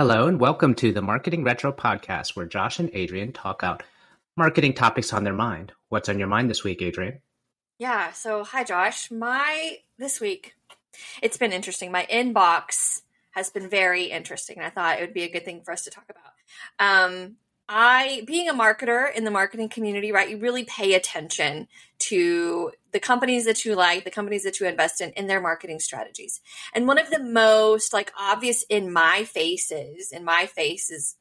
Hello, and welcome to the Marketing Retro podcast, where Josh and Adrienne talk out marketing topics on their mind. What's on your mind this week, Adrienne? Yeah, so hi, Josh. My this week, it's been interesting. My inbox has been very interesting, and I thought it would be a good thing for us to talk about. Um, I, being a marketer in the marketing community, right, you really pay attention to the companies that you like, the companies that you invest in, in their marketing strategies. And one of the most like obvious in my faces, in my face is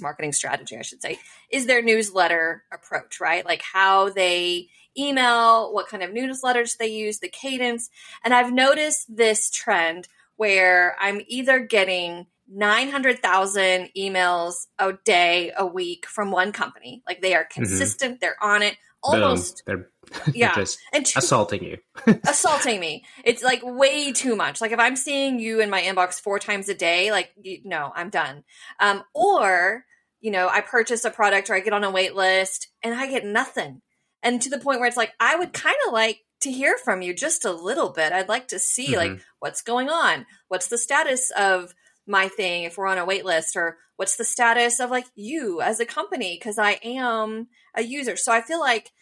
marketing strategy, I should say, is their newsletter approach, right? Like how they email, what kind of newsletters they use, the cadence. And I've noticed this trend where I'm either getting 900,000 emails a day, a week from one company. Like they are mm-hmm. consistent, mm-hmm. they're on it. Almost, Boom. they're yeah, just and too, assaulting you, assaulting me. It's like way too much. Like if I'm seeing you in my inbox four times a day, like you, no, I'm done. Um, or you know, I purchase a product or I get on a wait list and I get nothing, and to the point where it's like I would kind of like to hear from you just a little bit. I'd like to see mm-hmm. like what's going on, what's the status of my thing if we're on a wait list or what's the status of like you as a company? Because i am a user. So i feel like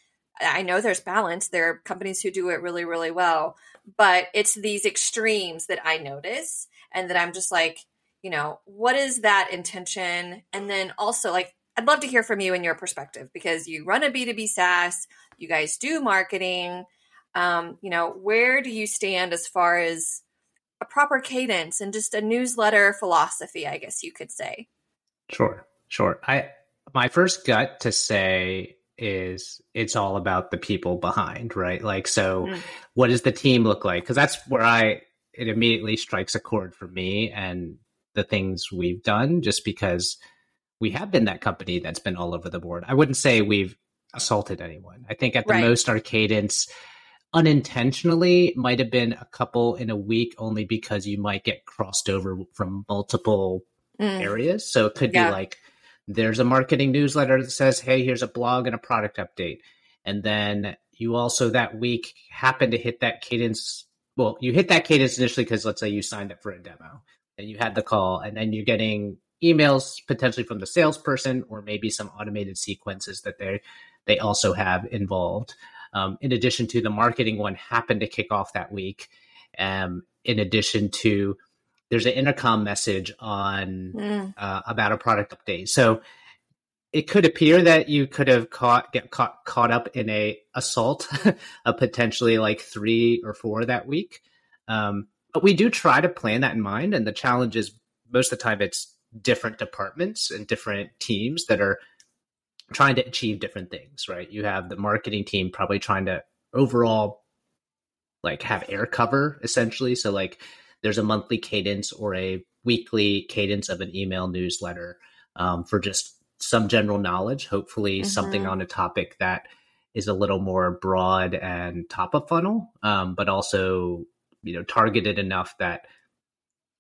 i know there's balance. There are companies who do it really really well but it's these extremes that i notice and that i'm just like you know what is that intention? And then also like i'd love to hear from you and your perspective because you run a b2b saas you guys do marketing. Um, you know where do you stand as far as a proper cadence and just a newsletter philosophy, I guess you could say. Sure, sure. I my first gut to say is it's all about the people behind, right? Like, so mm. what does the team look like? Because that's where I it immediately strikes a chord for me and the things we've done, just because we have been that company that's been all over the board. I wouldn't say we've assaulted anyone. I think at the right. most our cadence unintentionally might have been a couple in a week only because you might get crossed over from multiple mm. areas. So it could yeah. be like there's a marketing newsletter that says, hey, here's a blog and a product update. And then you also that week happen to hit that cadence. Well, you hit that cadence initially because let's say you signed up for a demo and you had the call, and then you're getting emails potentially from the salesperson or maybe some automated sequences that they they also have involved um, in addition to the marketing one happened to kick off that week. Um, in addition to there's an intercom message on mm. uh, about a product update. So it could appear that you could have caught get caught caught up in a assault of potentially like three or four that week. Um, but we do try to plan that in mind, and the challenge is most of the time it's different departments and different teams that are trying to achieve different things, right? You have the marketing team probably trying to overall like have air cover essentially. So like there's a monthly cadence or a weekly cadence of an email newsletter um, for just some general knowledge, hopefully mm-hmm. something on a topic that is a little more broad and top of funnel, um, but also you know targeted enough that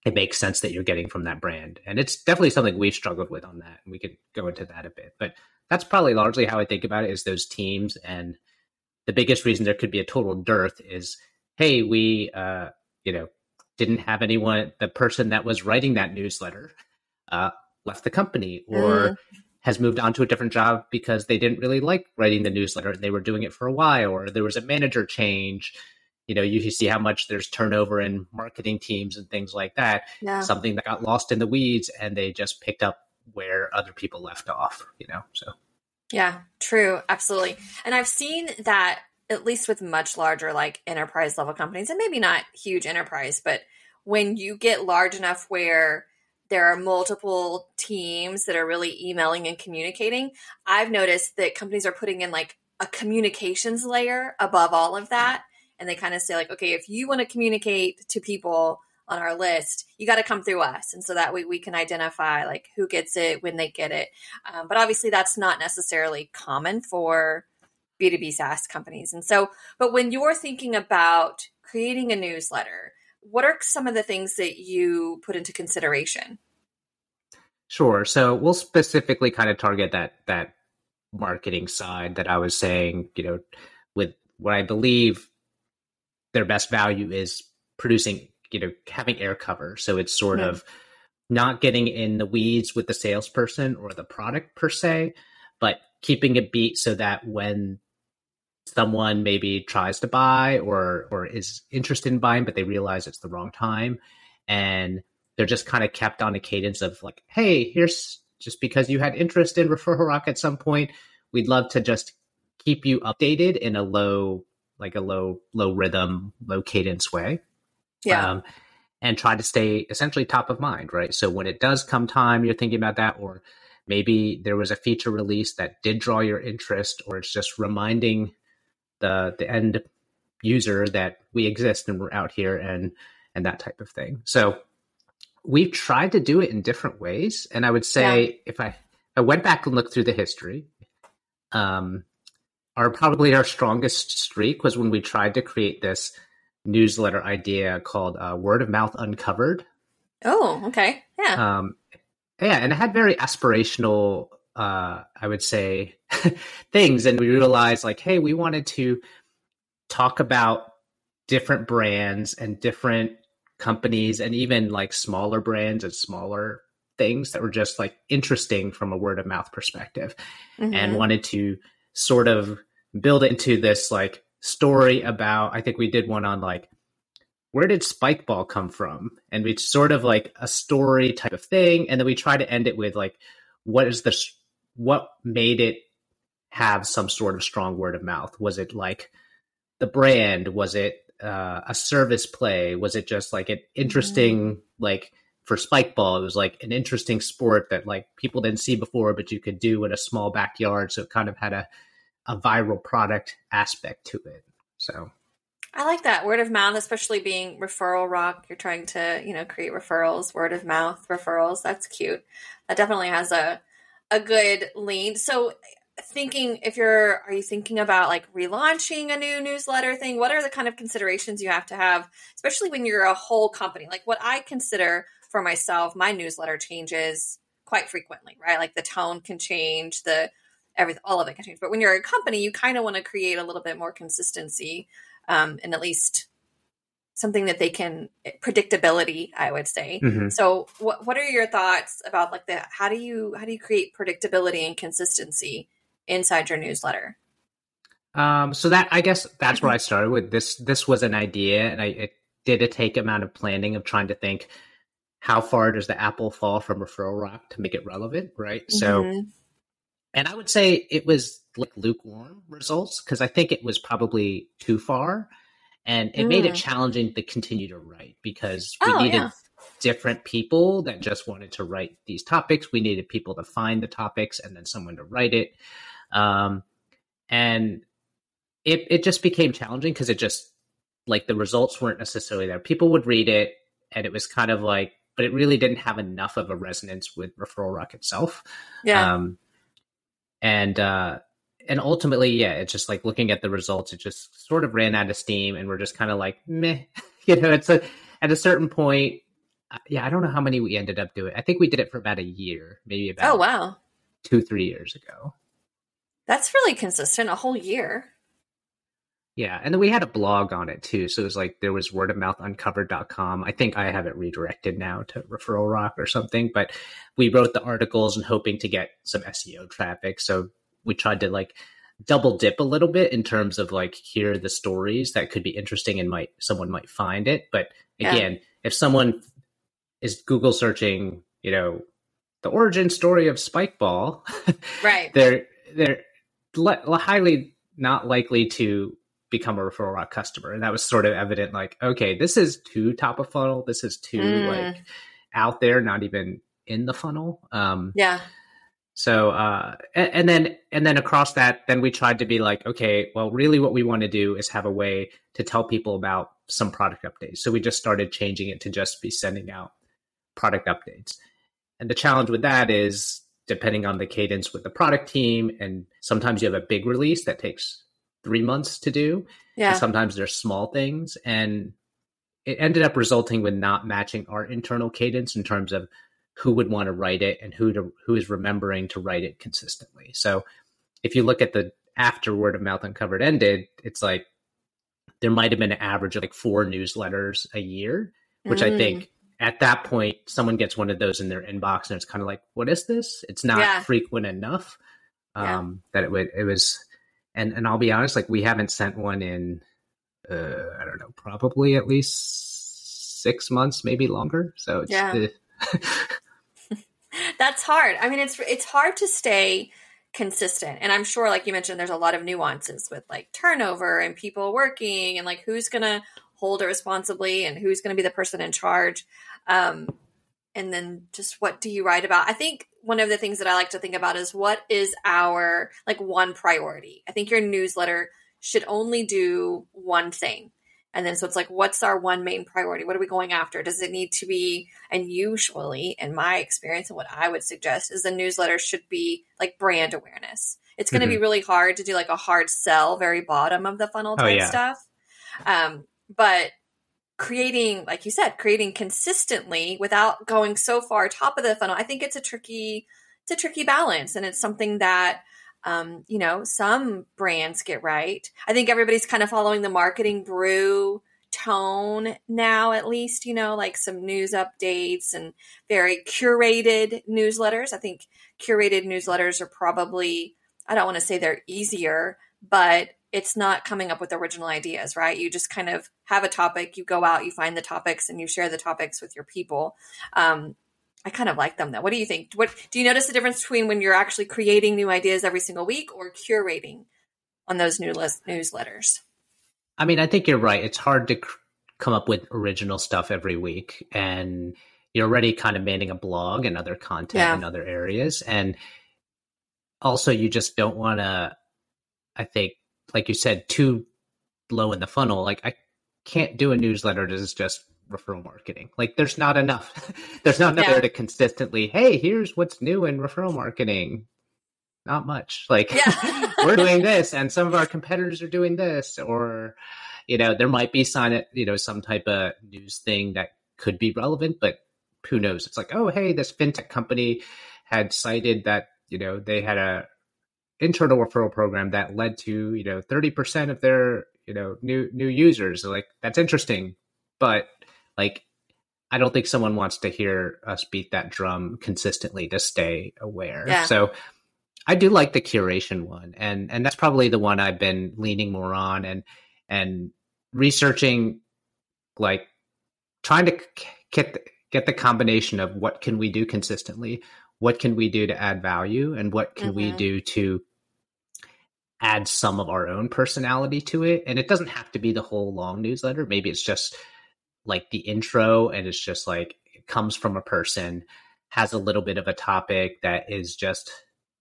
it makes sense that you're getting from that brand. And it's definitely something we've struggled with on that. And we could go into that a bit. But that's probably largely how I think about it is those teams. And the biggest reason there could be a total dearth is, hey, we, uh, you know, didn't have anyone, the person that was writing that newsletter uh, left the company or mm. has moved on to a different job because they didn't really like writing the newsletter and they were doing it for a while or there was a manager change. You know, you see how much there's turnover in marketing teams and things like that. Yeah. Something that got lost in the weeds and they just picked up where other people left off, you know? So, yeah, true. Absolutely. And I've seen that at least with much larger, like enterprise level companies, and maybe not huge enterprise, but when you get large enough where there are multiple teams that are really emailing and communicating, I've noticed that companies are putting in like a communications layer above all of that. And they kind of say, like, okay, if you want to communicate to people, on our list, you got to come through us. And so that way we can identify like who gets it when they get it. Um, but obviously that's not necessarily common for B2B SaaS companies. And so, but when you're thinking about creating a newsletter, what are some of the things that you put into consideration? Sure. So we'll specifically kind of target that, that marketing side that I was saying, you know, with what I believe their best value is producing you know having air cover. So it's sort of not getting in the weeds with the salesperson or the product per se, but keeping it beat so that when someone maybe tries to buy or or is interested in buying but they realize it's the wrong time and they're just kind of kept on a cadence of like hey here's just because you had interest in referral rock at some point we'd love to just keep you updated in a low like a low low rhythm low cadence way yeah um, and try to stay essentially top of mind right so when it does come time you're thinking about that or maybe there was a feature release that did draw your interest or it's just reminding the the end user that we exist and we're out here and and that type of thing. So we've tried to do it in different ways, and I would say yeah. if I I went back and looked through the history, um, our probably our strongest streak was when we tried to create this newsletter idea called uh, Word of Mouth Uncovered. Oh, okay, yeah, um, yeah, and it had very aspirational uh, I would say, things. And we realized, like, hey, we wanted to talk about different brands and different companies and even like smaller brands and smaller things that were just like interesting from a word of mouth perspective mm-hmm. and wanted to sort of build it into this like story about i think we did one on like where did spike ball come from and it's sort of like a story type of thing and then we try to end it with like what is the what made it have some sort of strong word of mouth? Was it like the brand? Was it uh, a service play? Was it just like an interesting mm-hmm. like for spikeball? It was like an interesting sport that like people didn't see before, but you could do in a small backyard. So it kind of had a a viral product aspect to it. So I like that word of mouth, especially being referral rock. You're trying to, you know, create referrals, word of mouth referrals. That's cute. That definitely has a a good lead. So thinking if you're are you thinking about like relaunching a new newsletter thing what are the kind of considerations you have to have especially when you're a whole company like what i consider for myself my newsletter changes quite frequently right like the tone can change the everything all of it can change but when you're a company you kind of want to create a little bit more consistency um, and at least something that they can predictability i would say. Mm-hmm. so what what are your thoughts about like the how do you how do you create predictability and consistency inside your newsletter? Um so that i guess that's where i started with. This this was an idea and i it did a take amount of planning of trying to think how far does the apple fall from referral rock to make it relevant right? Mm-hmm. so and i would say it was like lukewarm results because i think it was probably too far and it mm. made it mm. challenging to continue to write because we oh, needed yeah. different people that just wanted to write these topics. We needed people to find the topics and then someone to write it. Um, and it it just became challenging because it just like the results weren't necessarily there. People would read it and it was kind of like, but it really didn't have enough of a resonance with Referral Rock itself. Yeah. Um, and uh, and ultimately, yeah, it's just like looking at the results, it just sort of ran out of steam, and we're just kind of like, meh, you know. It's a at a certain point, uh, yeah, I don't know how many we ended up doing. I think we did it for about a year, maybe about oh wow, two three years ago. That's really consistent, a whole year. Yeah, and then we had a blog on it too. So it was like there was wordofmouthuncovered.com. I think I have it redirected now to Referral Rock or something, but we wrote the articles and hoping to get some SEO traffic. So we tried to like double dip a little bit in terms of like here are the stories that could be interesting and might someone might find it but again yeah. if someone is google searching you know the origin story of spikeball right they're they're le- highly not likely to become a referral rock customer and that was sort of evident like okay this is too top of funnel this is too mm. like out there not even in the funnel um yeah so, uh, and, and, then, and then across that, then we tried to be like, okay, well, really what we want to do is have a way to tell people about some product updates. So we just started changing it to just be sending out product updates. And the challenge with that is depending on the cadence with the product team. And sometimes you have a big release that takes three months to do. Yeah. And sometimes there's small things. And it ended up resulting with not matching our internal cadence in terms of who would want to write it and who to who is remembering to write it consistently. So if you look at the after word of mouth uncovered ended, it's like there might have been an average of like four newsletters a year, which mm. I think at that point, someone gets one of those in their inbox, and it's kind of like, what is this? It's not yeah. frequent enough um, yeah. that it would. It was, and and I'll be honest, like we haven't sent one in. Uh, I don't know, probably at least six months, maybe longer. So yeah. Uh, That's hard. I mean, it's it's hard to stay consistent. And I'm sure, like you mentioned, there's a lot of nuances with like turnover and people working and like who's going to hold it responsibly and who's going to be the person in charge. Um, and then just what do you write about? I think one of the things that I like to think about is what is our like one priority. I think your newsletter should only do one thing. And then so it's like, what's our one main priority? What are we going after? Does it need to be, and usually in my experience and what I would suggest is the newsletter should be like brand awareness. It's going to mm-hmm. be really hard to do like a hard sell, very bottom of the funnel oh, type oh, yeah. stuff. Um, but creating, like you said, creating consistently without going so far top of the funnel, I think it's a tricky, it's a tricky balance. And it's something that um, you know, some brands get right. I think everybody's kind of following the marketing brew tone now, at least, you know, like some news updates and very curated newsletters. I think curated newsletters are probably, I don't want to say they're easier, but it's not coming up with original ideas, right? You just kind of have a topic, you go out, you find the topics, and you share the topics with your people. Um, I kind of like them though. What do you think? What do you notice the difference between when you're actually creating new ideas every single week or curating on those new list, newsletters? I mean, I think you're right. It's hard to cr- come up with original stuff every week, and you're already kind of manning a blog and other content yeah. in other areas, and also you just don't want to. I think, like you said, too low in the funnel. Like I can't do a newsletter that is just referral marketing. Like there's not enough. there's not enough yeah. there to consistently, hey, here's what's new in referral marketing. Not much. Like yeah. we're doing this and some of our competitors are doing this or you know, there might be sign you know, some type of news thing that could be relevant, but who knows? It's like, oh hey, this fintech company had cited that, you know, they had a internal referral program that led to, you know, 30% of their, you know, new new users. like that's interesting, but like I don't think someone wants to hear us beat that drum consistently to stay aware. Yeah. So I do like the curation one, and and that's probably the one I've been leaning more on and and researching, like trying to get the, get the combination of what can we do consistently, what can we do to add value, and what can mm-hmm. we do to add some of our own personality to it. And it doesn't have to be the whole long newsletter. Maybe it's just like the intro and it's just like it comes from a person has a little bit of a topic that is just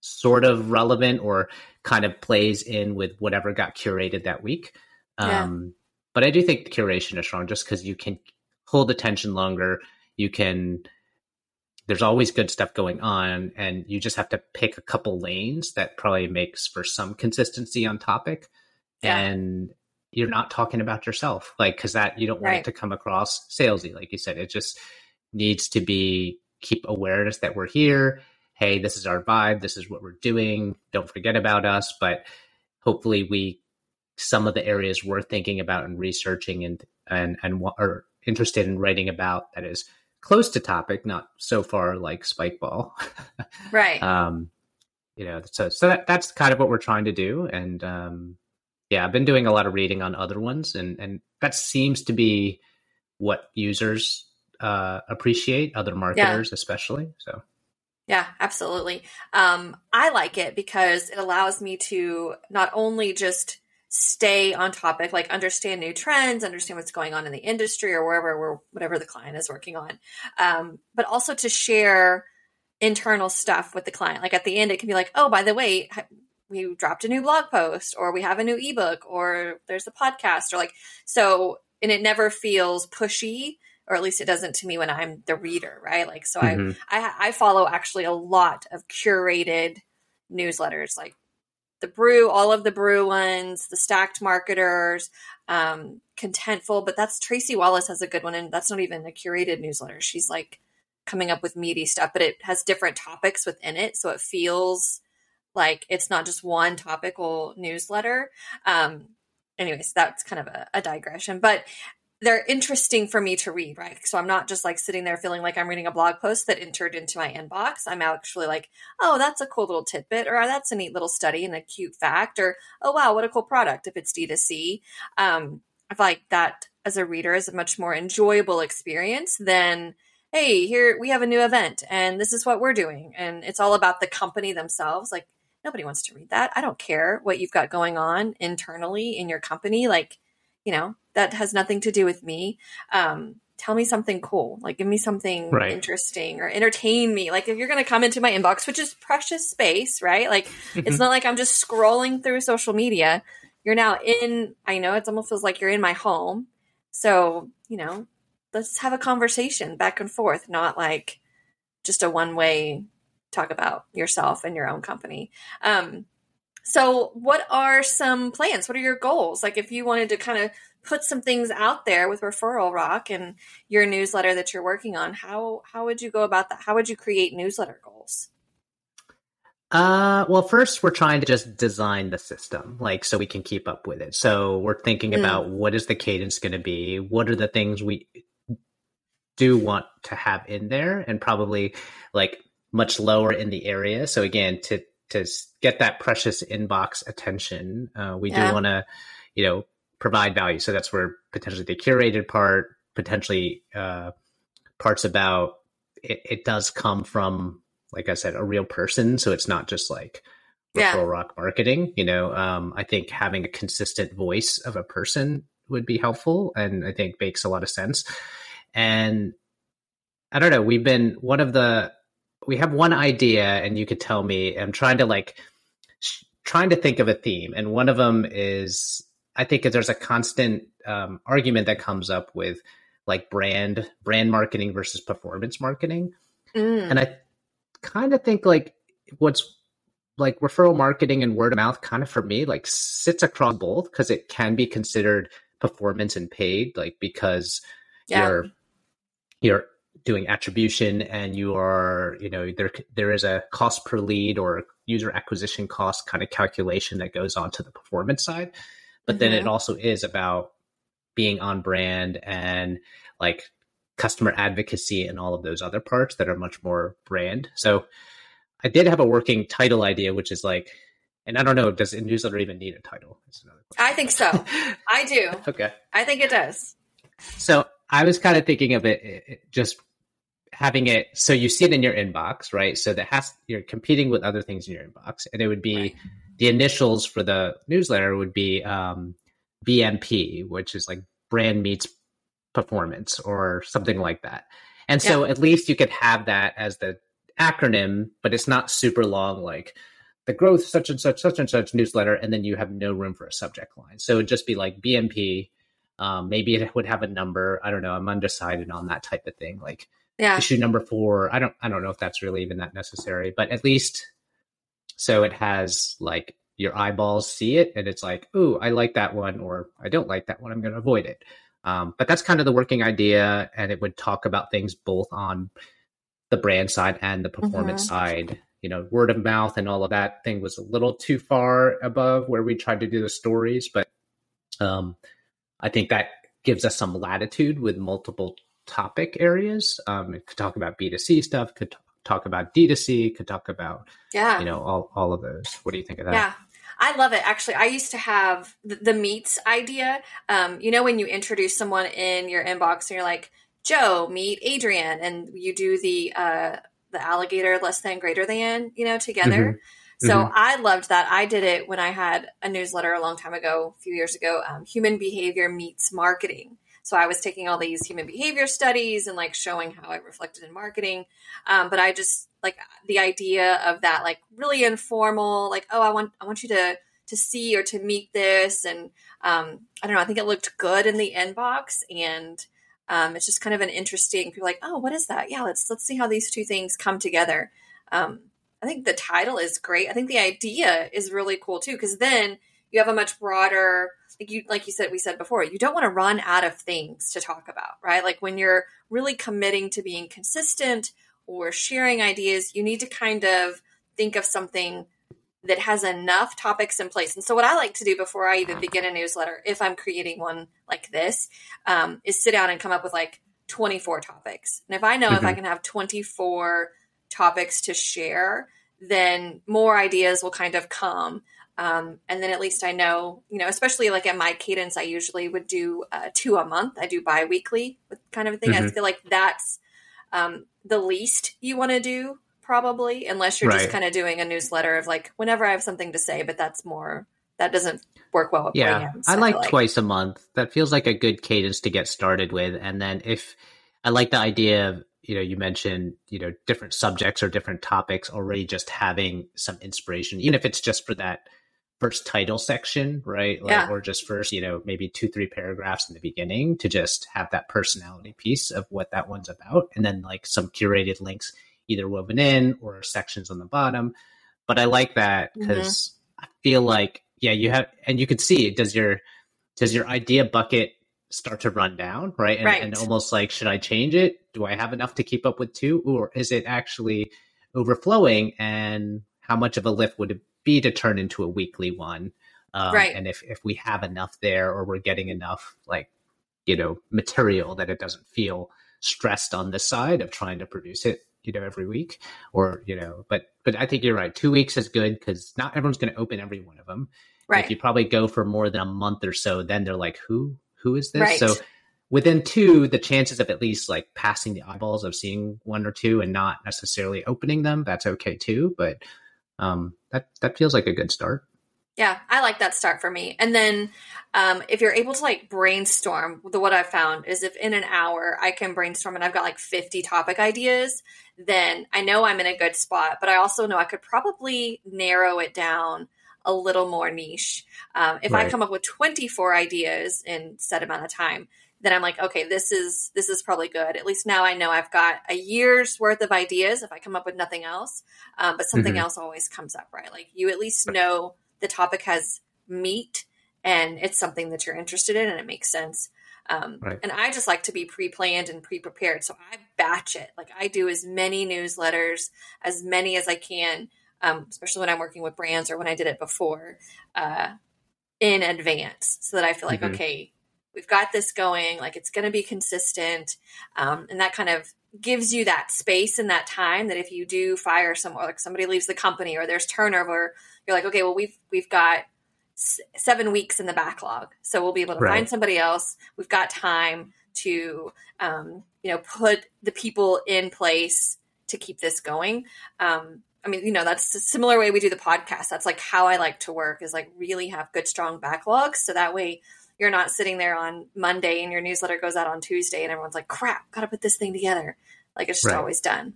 sort of relevant or kind of plays in with whatever got curated that week yeah. um, but i do think the curation is strong just because you can hold attention longer you can there's always good stuff going on and you just have to pick a couple lanes that probably makes for some consistency on topic. Yeah. and you're not talking about yourself like because that you don't want right. it to come across salesy like you said. It just needs to be keep awareness that we're here. Hey this is our vibe. This is what we're doing. Don't forget about us. But hopefully we some of the areas we're thinking about and researching and and and what are interested in writing about that is close to topic not so far like spikeball right um you know so so that, that's kind of what we're trying to do and um yeah, I've been doing a lot of reading on other ones, and and that seems to be what users uh, appreciate, other marketers yeah. especially. So. Yeah, absolutely. Um, I like it because it allows me to not only just stay on topic, like understand new trends, understand what's going on in the industry or wherever we're, whatever the client is working on, um, but also to share internal stuff with the client. Like at the end, it can be like, oh, by the way, we dropped a new blog post or we have a new ebook or there's a podcast or like so and it never feels pushy or at least it doesn't to me when i'm the reader right like so mm-hmm. I, I i follow actually a lot of curated newsletters like the brew all of the brew ones the stacked marketers um contentful but that's Tracey Wallace has a good one and that's not even a curated newsletter she's like coming up with meaty stuff but it has different topics within it so it feels like it's not just one topical newsletter. Um, anyways, that's kind of a, a digression. But they're interesting for me to read, right? So I'm not just like sitting there feeling like I'm reading a blog post that entered into my inbox. I'm actually like, oh, that's a cool little tidbit, or that's a neat little study and a cute fact, or oh wow, what a cool product if it's D2C. Um, I feel like that as a reader is a much more enjoyable experience than hey, here we have a new event and this is what we're doing. And it's all about the company themselves. Like nobody wants to read that. I don't care what you've got going on internally in your company. Like, you know, that has nothing to do with me. Um, tell me something cool. Like give me something right. interesting or entertain me. Like if you're going to come into my inbox which is precious space right? Like it's mm-hmm. not like i'm just scrolling through social media. You're now in i know it almost feels like you're in my home. So you know let's have a conversation back and forth not like just a one way talk about yourself and your own company. Um so what are some plans? What are your goals? Like if you wanted to kind of put some things out there with referral rock and your newsletter that you're working on how how would you go about that how would you create newsletter goals uh, well, first we're trying to just design the system, like so we can keep up with it. So we're thinking mm. about what is the cadence going to be? What are the things we do want to have in there, and probably like much lower in the area. So again, to to get that precious inbox attention, uh, we yeah. do want to, you know, provide value. So that's where potentially the curated part, potentially uh, parts about it, it, does come from, like I said, a real person. So it's not just like yeah. referral rock marketing. You know, um, I think having a consistent voice of a person would be helpful, and I think makes a lot of sense. And I don't know. We've been one of the we have one idea, and you could tell me. I'm trying to like sh- trying to think of a theme, and one of them is I think there's a constant um, argument that comes up with like brand brand marketing versus performance marketing, mm. and I kind of think like what's like referral marketing and word of mouth kind of for me like sits across both because it can be considered performance and paid like because yeah. you're you're doing attribution and you are you know there there is a cost per lead or user acquisition cost kind of calculation that goes on to the performance side but mm-hmm. then it mm-hmm. also is about being on brand and like customer advocacy and all of those other parts that are much more brand. So I did have a working title idea, which is like, and I don't know, does a newsletter even need a title? I think so. I do. okay. I think it does. So I was kind of thinking of it, it, just having it so you see it in your inbox, right? So that has you're competing with other things in your inbox, and it would be right the initials for the newsletter would be um, BMP, which is like brand meets performance or something like that. And so yeah. at least you could have that as the acronym, but it's not super long, like the growth such and such, such and such newsletter, and then you have no room for a subject line. So it'd just be like BMP. Um, maybe it would have a number. I don't know. I'm undecided on that type of thing. Like yeah. issue number four. I don't. I don't know if that's really even that necessary, but at least so it has like your eyeballs see it and it's like, ooh, I like that one or I don't like that one. I'm going to avoid it. Um, but that's kind of the working idea. And it would talk about things both on the brand side and the performance mm-hmm. side. You know, word of mouth and all of that thing was a little too far above where we tried to do the stories. But um, I think that gives us some latitude with multiple topic areas. Um, it could talk about B2C stuff, could talk about D2C, could talk about, yeah, you know, all, all of those. What do you think of that? Yeah. I love it. Actually, I used to have the, the meets idea. Um, you know, when you introduce someone in your inbox and you're like, Joe, meet Adrienne, and you do the uh, the alligator less than greater than, you know, together. Mm-hmm. So mm-hmm. I loved that. I did it when I had a newsletter a long time ago, a few years ago. Um, human behavior meets marketing, so I was taking all these human behavior studies and like showing how it reflected in marketing. Um, but I just like the idea of that, like really informal, like, oh, I want, I want you to, to see or to meet this. And um, I don't know, I think it looked good in the inbox and um, it's just kind of an interesting, people like, oh, what is that? Yeah, let's, let's see how these two things come together. Um, I think the title is great. I think the idea is really cool too, because then you have a much broader you like you said we said before you don't want to run out of things to talk about right like when you're really committing to being consistent or sharing ideas you need to kind of think of something that has enough topics in place. And so, what I like to do before I even begin a newsletter, if I'm creating one like this, um, is sit down and come up with like 24 topics. And if I know mm-hmm. if I mm-hmm. can have 24 topics to share, then more ideas will kind of come. Um, and then at least I know, you know, especially like at my cadence, I usually would do uh, two a month. I do biweekly kind of a thing. Mm-hmm. I feel like that's um, the least you want to do probably, unless you're right. just kind of doing a newsletter of like whenever I have something to say. But that's more that doesn't work well yeah. I, I like, like twice a month. That feels like a good cadence to get started with. And then if I like the idea of you know you mentioned you know different subjects or different topics already just having some inspiration even if it's just for that first title section, right? Like, yeah. Or just first, you know, maybe two, three paragraphs in the beginning to just have that personality piece of what that one's about. And then like some curated links either woven in or sections on the bottom. But I like that because mm-hmm. I feel like, yeah, you have, and you can see, does your, does your idea bucket start to run down, right? And, right. and almost like, should I change it? Do I have enough to keep up with two? Or is it actually overflowing? And how much of a lift would it be to turn into a weekly one. Um, right. And if, if we have enough there or we're getting enough like, you know, material that it doesn't feel stressed on the side of trying to produce it, you know, every week or, you know, but, but I think you're right. Two weeks is good because not everyone's going to open every one of them. Right. If you probably go for more than a month or so, then they're like, who, who is this? Right. So within two, the chances of at least like passing the eyeballs of seeing one or two and not necessarily opening them, that's okay too. But um, that that feels like a good start. Yeah, I like that start for me. And then um, if you're able to like brainstorm, the what I've found is if in an hour I can brainstorm and I've got like 50 topic ideas, then I know I'm in a good spot. But I also know I could probably narrow it down a little more niche. Um, if right. I come up with 24 ideas in set amount of time, then I'm like, okay, this is this is probably good. At least now I know I've got a year's worth of ideas if I come up with nothing else. Um, but something mm-hmm. else always comes up, right? Like you at least know the topic has meat and it's something that you're interested in and it makes sense. Um, right. And I just like to be pre-planned and pre-prepared, so I batch it. Like I do as many newsletters, as many as I can, um, especially when I'm working with brands or when I did it before uh, in advance, so that I feel like mm-hmm. okay we've got this going like it's going to be consistent um, and that kind of gives you that space and that time that if you do fire someone like somebody leaves the company or there's turnover you're like okay well we've we've got s- seven weeks in the backlog so we'll be able to right. find somebody else we've got time to um, you know put the people in place to keep this going um, I mean, you know, that's a similar way we do the podcast. That's like how I like to work is like really have good, strong backlogs. So that way you're not sitting there on Monday and your newsletter goes out on Tuesday and everyone's like, crap, got to put this thing together. Like it's just right. always done.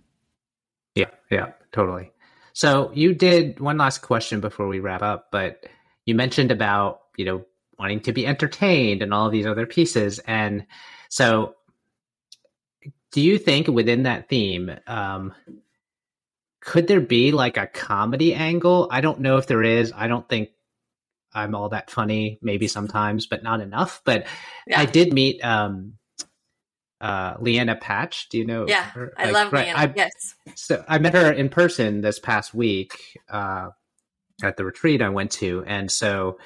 Yeah, yeah, totally. So you did one last question before we wrap up, but you mentioned about, you know, wanting to be entertained and all these other pieces. And so do you think within that theme, um, could there be like a comedy angle? I don't know if there is. I don't think I'm all that funny, maybe sometimes, but not enough. But yeah. I did meet um, uh, Lianna Patch. Do you know? Yeah, her? I like, love right, Lianna. I, yes. So I met her in person this past week uh, at the retreat I went to, and so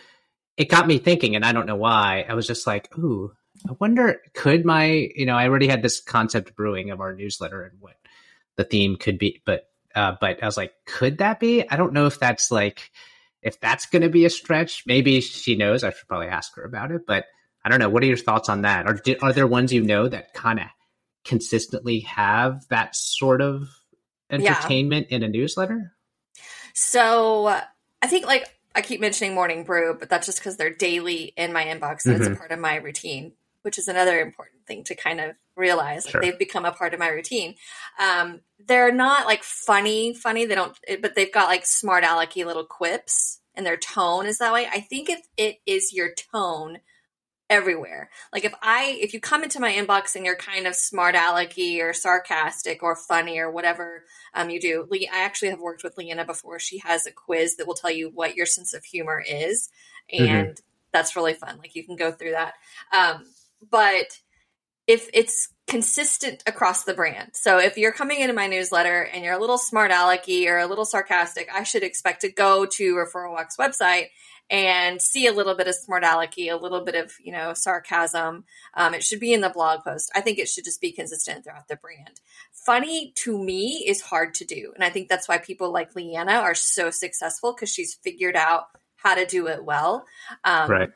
it got me thinking. And I don't know why. I was just like, ooh, I wonder, could my, you know, I already had this concept brewing of our newsletter and what the theme could be, but uh, but I was like, could that be? I don't know if that's like if that's going to be a stretch, maybe she knows. I should probably ask her about it. But I don't know. What are your thoughts on that? Are are there ones you know that kind of consistently have that sort of entertainment yeah. in a newsletter? So I think like I keep mentioning morning brew, but that's just because they're daily in my inbox and mm-hmm. it's a mm-hmm. part of my routine, which is another important thing to kind of realize. Sure. Like they've become a part of my routine. Um, they're not like funny, funny. They don't, but they've got like smart alecky little quips, and their tone is that way. I think if it is your tone everywhere. Like if I if you come into my inbox and you're kind of smart alecky or sarcastic or funny or whatever um, you do, Lee, I actually have worked with Lianna before. She has a quiz that will tell you what your sense of humor is, mm-hmm. and mm-hmm. that's really fun. Like you can go through that. Um, but if it's consistent across the brand. So if you're coming into my newsletter and you're a little smart alecky or a little sarcastic, I should expect to go to Referral Rock's website and see a little bit of smart alecky, a little bit of you know sarcasm. Um, it should be in the blog post. I think it should just be consistent throughout the brand. Funny to me is hard to do, and I think that's why people like Lianna are so successful because she's figured out how to do it well. Um, right.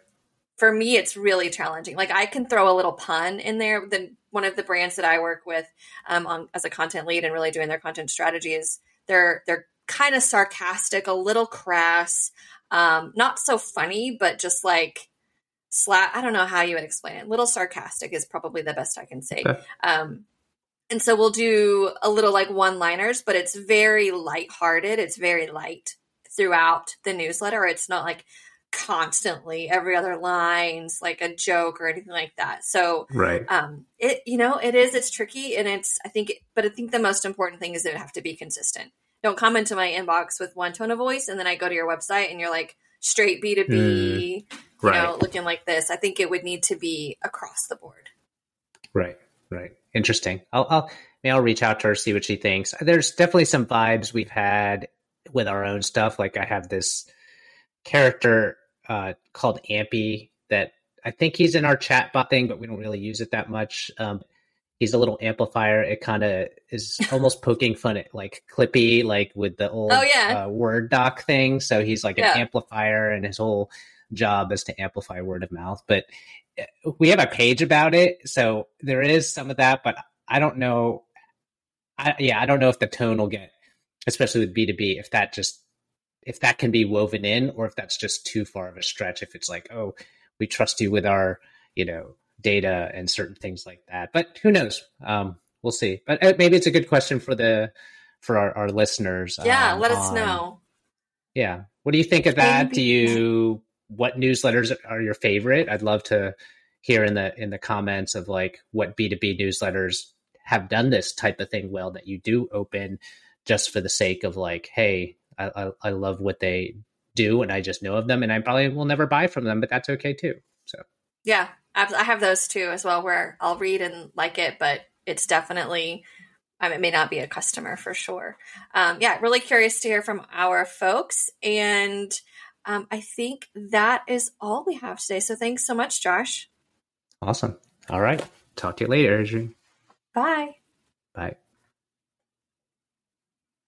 For me, it's really challenging. Like I can throw a little pun in there. The one of the brands that I work with um, on as a content lead and really doing their content strategy is they're they're kind of sarcastic, a little crass, um, not so funny, but just like slap. I don't know how you would explain it. Little sarcastic is probably the best I can say. Okay. Um, and so we'll do a little like one liners, but it's very light-hearted. It's very light throughout the newsletter. It's not like constantly every other lines like a joke or anything like that. So right. um it you know, it is it's tricky and it's I think but I think the most important thing is that it have to be consistent. Don't come into my inbox with one tone of voice and then I go to your website and you're like straight B2B, mm, right. you know, looking like this. I think it would need to be across the board. Right. Right. Interesting. I'll I'll I'll reach out to her see what she thinks. There's definitely some vibes we've had with our own stuff. Like I have this character uh, called Ampy that I think he's in our chatbot thing, but we don't really use it that much. Um, he's a little amplifier. It kind of is almost poking fun at like Clippy, like with the old oh, yeah. uh, Word doc thing. So he's like yeah. an amplifier, and his whole job is to amplify word of mouth. But uh, we have a page about it, so there is some of that. But I don't know. I, yeah, I don't know if the tone will get, especially with B two B, if that just if that can be woven in or if that's just too far of a stretch if it's like oh we trust you with our you know data and certain things like that. But who knows? Um, we'll see. But uh, maybe it's a good question for the for our, our listeners yeah um, let us on, know. Yeah. What do you think of that? Do you what newsletters are your favorite? I'd love to hear in the in the comments of like what b2b newsletters have done this type of thing well that you do open just for the sake of like hey I, I, I love what they do and I just know of them and I probably will never buy from them, but that's okay too. So yeah, I have those too as well, where I'll read and like it, but it's definitely um, it may not be a customer for sure. Um, yeah, really curious to hear from our folks, and um, I think that is all we have today. So thanks so much, Josh. Awesome. All right. Talk to you later, Adrienne. Bye. Bye.